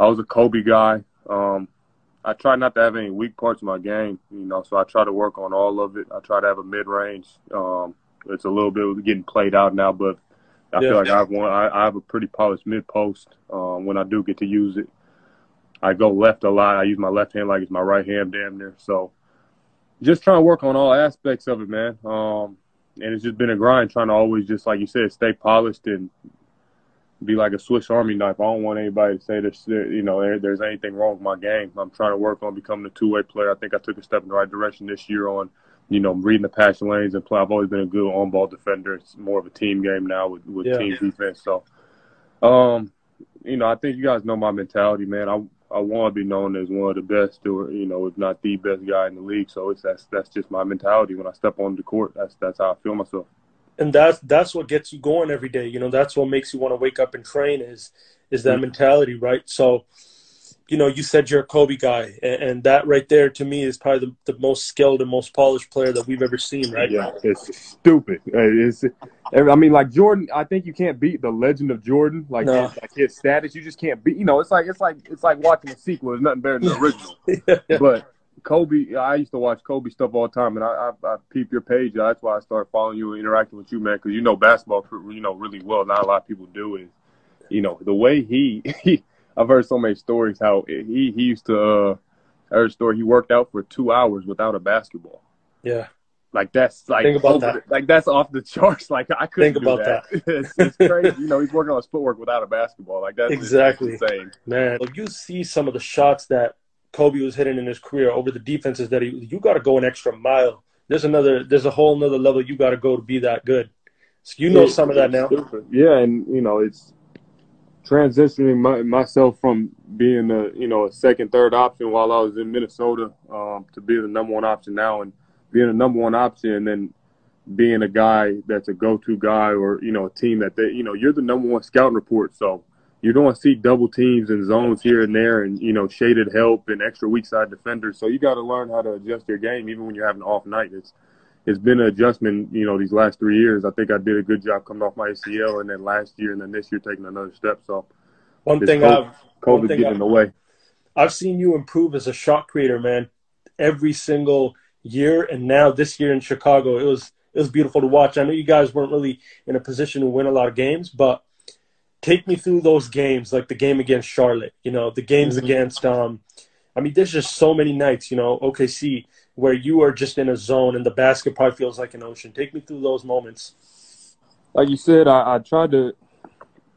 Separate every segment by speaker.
Speaker 1: I was a Kobe guy. Um, I try not to have any weak parts of my game, you know, so I try to work on all of it. I try to have a mid range. Um, it's a little bit getting played out now, but I yeah. feel like I have one. I, I have a pretty polished mid post um, when I do get to use it. I go left a lot. I use my left hand like it's my right hand, damn near. So, just trying to work on all aspects of it, man. Um, and it's just been a grind trying to always just like you said, stay polished and be like a Swiss Army knife. I don't want anybody to say this, you know, there's anything wrong with my game. I'm trying to work on becoming a two way player. I think I took a step in the right direction this year on, you know, reading the passing lanes and play. I've always been a good on ball defender. It's more of a team game now with, with yeah. team defense. So, um, you know, I think you guys know my mentality, man. I I want to be known as one of the best, or you know, if not the best guy in the league. So it's that's that's just my mentality when I step on the court. That's that's how I feel myself
Speaker 2: and that's that's what gets you going every day. You know, that's what makes you want to wake up and train is is that mm-hmm. mentality, right? So, you know, you said you're a Kobe guy, and, and that right there to me is probably the, the, most skilled and most polished player that we've ever seen, right?
Speaker 1: Yeah, it's stupid. It's, I mean, like Jordan, I think you can't beat the legend of Jordan, like, no. his, like his status. You just can't beat. You know, it's like it's like it's like watching a sequel. There's nothing better than the original. yeah. But Kobe, I used to watch Kobe stuff all the time, and I, I, I peep your page. That's why I started following you and interacting with you, man, because you know basketball, you know really well. Not a lot of people do is, you know, the way he, he I've heard so many stories how he he used to. Uh, I heard a story. He worked out for two hours without a basketball.
Speaker 2: Yeah.
Speaker 1: Like that's like
Speaker 2: Think about that.
Speaker 1: like that's off the charts. Like I couldn't
Speaker 2: Think about that.
Speaker 1: that. it's, it's, crazy. you know, he's working on his footwork without a basketball. Like that's
Speaker 2: exactly
Speaker 1: insane.
Speaker 2: Man, you see some of the shots that Kobe was hitting in his career over the defenses that he you got to go an extra mile. There's another there's a whole another level you got to go to be that good. So you know some of that now.
Speaker 1: Yeah, and you know it's transitioning my, myself from being a you know a second third option while I was in Minnesota um, to being the number one option now and being a number one option and then being a guy that's a go to guy or you know a team that they you know you're the number one scouting report so you don't see double teams and zones here and there and you know shaded help and extra weak side defenders. So you got to learn how to adjust your game even when you're having an off night. It's it's been an adjustment you know these last three years. I think i did a good job coming off my acl and then last year and then this year taking another step. So
Speaker 2: one thing
Speaker 1: COVID,
Speaker 2: i've
Speaker 1: covid one thing getting
Speaker 2: I've,
Speaker 1: away
Speaker 2: i've seen you improve as a shot creator man every single year. And now this year in chicago it was it was beautiful to watch. I know you guys weren't really in a position to win a lot of games but take me through those games, like the game against Charlotte, you know, the games mm-hmm. against, um, I mean, there's just so many nights, you know, OKC, where you are just in a zone and the basket probably feels like an ocean. Take me through those moments.
Speaker 1: Like you said, I, I tried to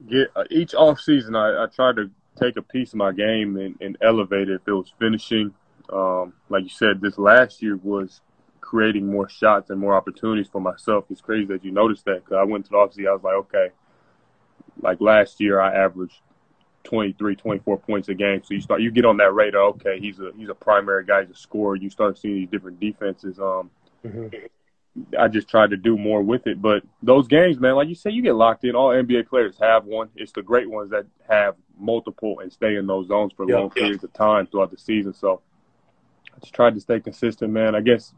Speaker 1: get uh, each off season. I, I tried to take a piece of my game and, and elevate it. If it was finishing, um, like you said, this last year was creating more shots and more opportunities for myself. It's crazy that you noticed that because I went to the offseason. I was like, okay, like last year, I averaged 23, 24 points a game. So you start, you get on that radar. Okay, he's a he's a primary guy, he's a scorer. You start seeing these different defenses. Um, mm-hmm. I just tried to do more with it. But those games, man, like you say, you get locked in. All NBA players have one. It's the great ones that have multiple and stay in those zones for long periods of time throughout the season. So I just tried to stay consistent, man. I guess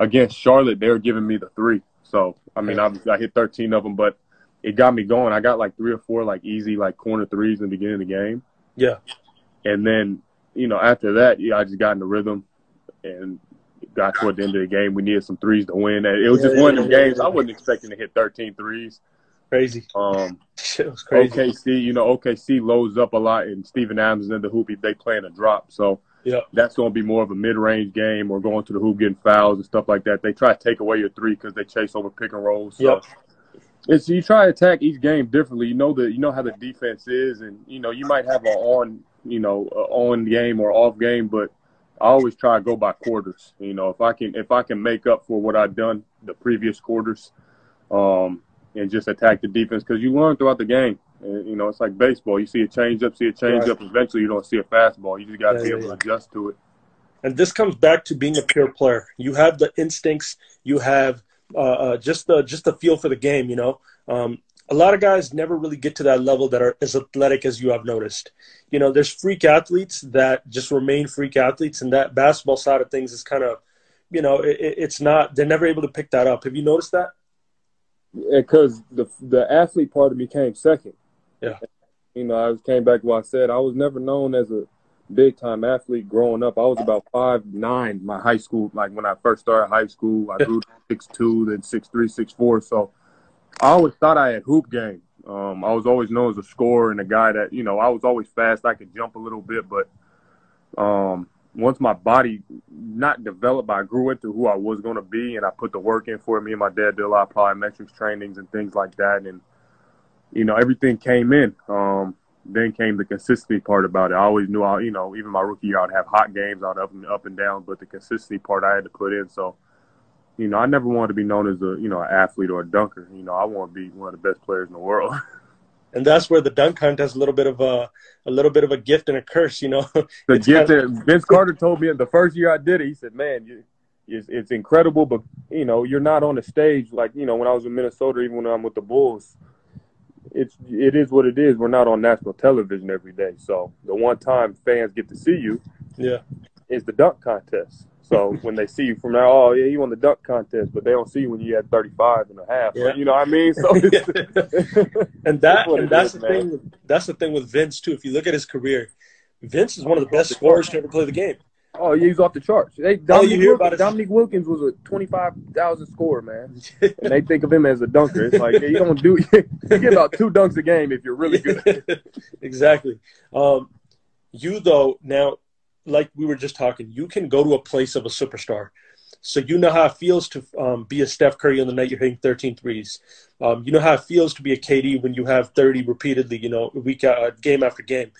Speaker 1: against Charlotte, they were giving me the three. So I mean, I, I hit 13 of them, but it got me going. I got like three or four like easy like corner threes in the beginning of the game.
Speaker 2: Yeah.
Speaker 1: And then, you know, after that, yeah, I just got in the rhythm and got toward the end of the game. We needed some threes to win. It was yeah, just one of them yeah, games. I wasn't expecting to hit 13 threes.
Speaker 2: Crazy.
Speaker 1: Um,
Speaker 2: Shit was crazy.
Speaker 1: OKC, you know, OKC loads up a lot, and Steven Adams in the hoop, they playing a drop. So
Speaker 2: yeah,
Speaker 1: that's going to be more of a mid-range game or going to the hoop, getting fouls and stuff like that. They try to take away your three because they chase over pick and rolls. So
Speaker 2: yep.
Speaker 1: It's you try to attack each game differently. You know the you know how the defense is, and you know you might have an on you know on game or off game, but I always try to go by quarters. You know if I can if I can make up for what I've done the previous quarters, um, and just attack the defense because you learn throughout the game. And, you know it's like baseball. You see a change up, see a change right. up. Eventually you don't see a fastball. You just got to yeah, be able yeah. to adjust to it.
Speaker 2: And this comes back to being a pure player. You have the instincts. You have uh, uh, just the just the feel for the game. You know, um, a lot of guys never really get to that level that are as athletic as you have noticed. You know, there's freak athletes that just remain freak athletes, and that basketball side of things is kind of, you know, it, it's not. They're never able to pick that up. Have you noticed that?
Speaker 1: Because the the athlete part of me came second.
Speaker 2: Yeah.
Speaker 1: you know, I came back to what I said. I was never known as a big time athlete growing up. I was about five nine my high school, like when I first started high school. I grew six two, then six three, six four. So I always thought I had hoop game. Um, I was always known as a scorer and a guy that you know I was always fast. I could jump a little bit, but um, once my body not developed, I grew into who I was going to be, and I put the work in for it. Me and my dad did a lot of plyometrics trainings and things like that, and you know everything came in. Um, then came the consistency part about it. I always knew I, you know, even my rookie year, I'd have hot games, I'd up and up and down, but the consistency part I had to put in. So, you know, I never wanted to be known as a, you know, an athlete or a dunker. You know, I want to be one of the best players in the world.
Speaker 2: and that's where the dunk hunt has a little bit of a a little bit of a gift and a curse, you know.
Speaker 1: The gift. Kind of... Vince Carter told me the first year I did it. He said, "Man, you, it's, it's incredible, but you know, you're not on the stage like you know when I was in Minnesota, even when I'm with the Bulls. It's it is what it is. We're not on national television every day, so the one time fans get to see you,
Speaker 2: yeah,
Speaker 1: is the dunk contest. So when they see you from now, oh yeah, you won the dunk contest, but they don't see you when you had 35 and a half. Yeah. You know what I mean? So
Speaker 2: and that and that's is, the man. thing. That's the thing with Vince too. If you look at his career, Vince is one of the best scorers to ever play the game.
Speaker 1: Oh, yeah, he's off the charts. They, Dominique, oh, you hear about it? Dominique Wilkins was a twenty-five thousand scorer, man, and they think of him as a dunker. It's like you don't do you get about two dunks a game if you're really good.
Speaker 2: exactly. Um, you though now like we were just talking, you can go to a place of a superstar. So you know how it feels to um, be a Steph Curry on the night you're hitting 13 threes. Um, you know how it feels to be a KD when you have 30 repeatedly, you know, week uh, game after game.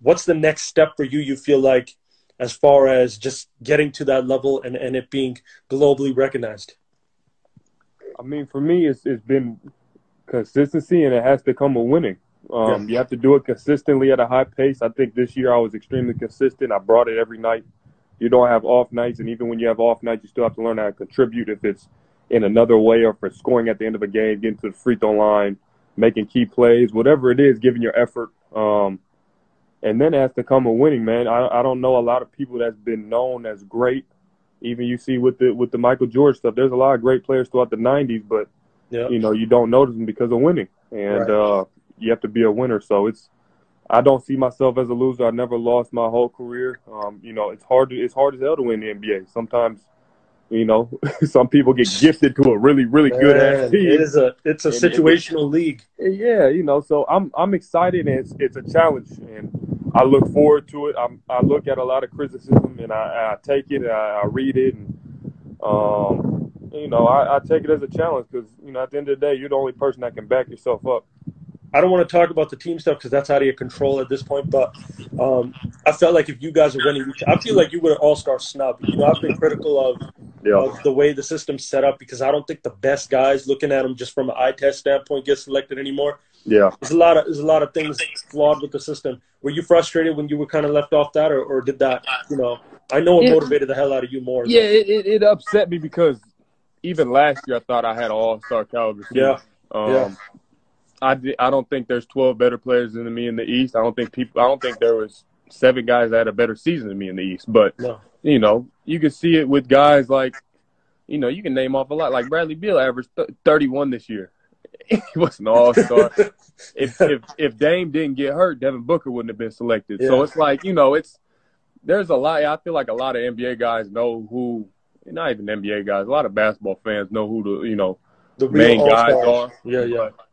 Speaker 2: What's the next step for you? You feel like as far as just getting to that level and, and it being globally recognized?
Speaker 1: I mean, for me, it's, it's been consistency and it has to come with winning. Um, yeah. You have to do it consistently at a high pace. I think this year I was extremely consistent. I brought it every night. You don't have off nights, and even when you have off nights, you still have to learn how to contribute if it's in another way or for scoring at the end of a game, getting to the free throw line, making key plays, whatever it is, giving your effort. Um, and then has to come a winning, man. I, I don't know a lot of people that's been known as great. Even you see with the with the Michael Jordan stuff, there's a lot of great players throughout the '90s, but yep. you know you don't notice them because of winning. And right. uh, you have to be a winner. So it's I don't see myself as a loser. I never lost my whole career. Um, you know, it's hard to it's hard as hell to win the NBA. Sometimes, you know, some people get gifted to a really really Man, good ass team.
Speaker 2: It is a it's a and situational league.
Speaker 1: Yeah, you know, so I'm I'm excited and it's it's a challenge and I look forward to it. I'm, I look at a lot of criticism and I, I take it, I, I read it, and um, you know, I, I take it as a challenge because you know at the end of the day, you're the only person that can back yourself up.
Speaker 2: I don't want to talk about the team stuff because that's out of your control at this point. But um, I felt like if you guys are winning, I feel like you were an all star snub. You know, I've been critical of, yeah. of the way the system's set up because I don't think the best guys, looking at them just from an eye test standpoint, get selected anymore.
Speaker 1: Yeah,
Speaker 2: there's a lot of there's a lot of things flawed with the system. Were you frustrated when you were kind of left off that, or, or did that? You know, I know it, it motivated the hell out of you more.
Speaker 1: Yeah, it, it, it upset me because even last year I thought I had all star caliber.
Speaker 2: Yeah. Um, yeah.
Speaker 1: I, did, I don't think there's 12 better players than me in the East. I don't think people. I don't think there was seven guys that had a better season than me in the East. But no. you know, you can see it with guys like, you know, you can name off a lot. Like Bradley Beal averaged 31 this year. he was an all star. if if if Dame didn't get hurt, Devin Booker wouldn't have been selected. Yeah. So it's like you know, it's there's a lot. I feel like a lot of NBA guys know who, not even NBA guys. A lot of basketball fans know who the you know the main guys are.
Speaker 2: Yeah, yeah. But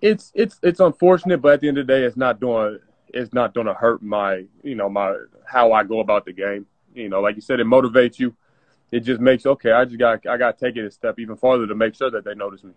Speaker 1: it's it's it's unfortunate, but at the end of the day, it's not doing it's not going to hurt my you know my how I go about the game. You know, like you said, it motivates you. It just makes okay. I just got I got to take it a step even farther to make sure that they notice me.